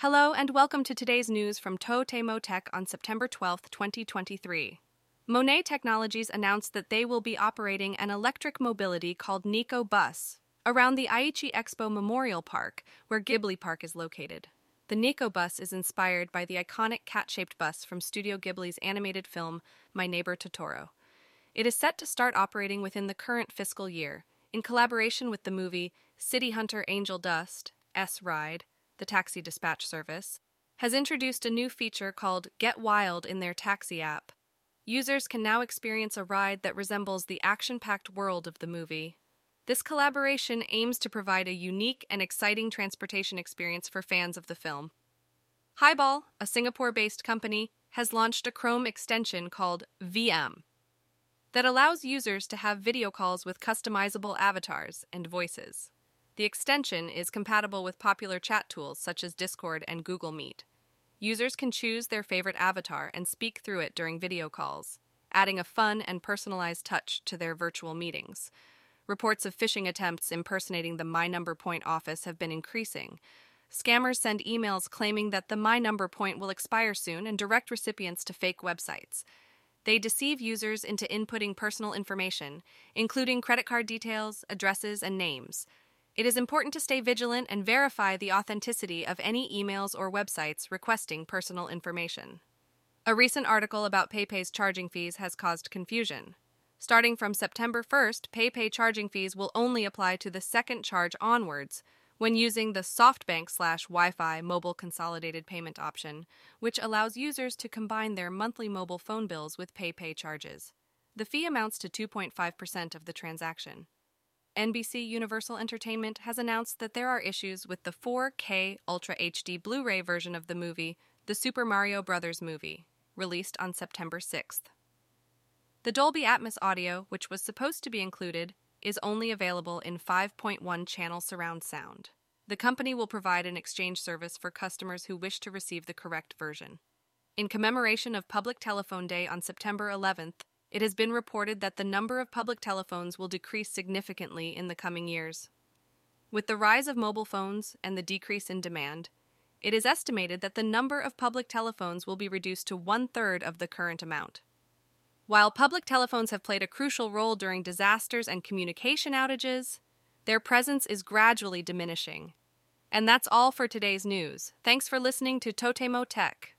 Hello and welcome to today's news from Totemo Tech on September 12, 2023. Monet Technologies announced that they will be operating an electric mobility called Neko Bus around the Aichi Expo Memorial Park, where Ghibli Park is located. The Neko Bus is inspired by the iconic cat shaped bus from Studio Ghibli's animated film My Neighbor Totoro. It is set to start operating within the current fiscal year, in collaboration with the movie City Hunter Angel Dust, S Ride, the taxi dispatch service, has introduced a new feature called Get Wild in their taxi app. Users can now experience a ride that resembles the action packed world of the movie. This collaboration aims to provide a unique and exciting transportation experience for fans of the film. Highball, a Singapore based company, has launched a Chrome extension called VM that allows users to have video calls with customizable avatars and voices. The extension is compatible with popular chat tools such as Discord and Google Meet. Users can choose their favorite avatar and speak through it during video calls, adding a fun and personalized touch to their virtual meetings. Reports of phishing attempts impersonating the My Number Point office have been increasing. Scammers send emails claiming that the My Number Point will expire soon and direct recipients to fake websites. They deceive users into inputting personal information, including credit card details, addresses, and names. It is important to stay vigilant and verify the authenticity of any emails or websites requesting personal information. A recent article about PayPay's charging fees has caused confusion. Starting from September 1st, PayPay charging fees will only apply to the second charge onwards when using the SoftBank slash Wi Fi mobile consolidated payment option, which allows users to combine their monthly mobile phone bills with PayPay charges. The fee amounts to 2.5% of the transaction. NBC Universal Entertainment has announced that there are issues with the 4K Ultra HD Blu ray version of the movie, The Super Mario Bros. Movie, released on September 6th. The Dolby Atmos audio, which was supposed to be included, is only available in 5.1 channel surround sound. The company will provide an exchange service for customers who wish to receive the correct version. In commemoration of Public Telephone Day on September 11th, it has been reported that the number of public telephones will decrease significantly in the coming years. With the rise of mobile phones and the decrease in demand, it is estimated that the number of public telephones will be reduced to one third of the current amount. While public telephones have played a crucial role during disasters and communication outages, their presence is gradually diminishing. And that's all for today's news. Thanks for listening to Totemo Tech.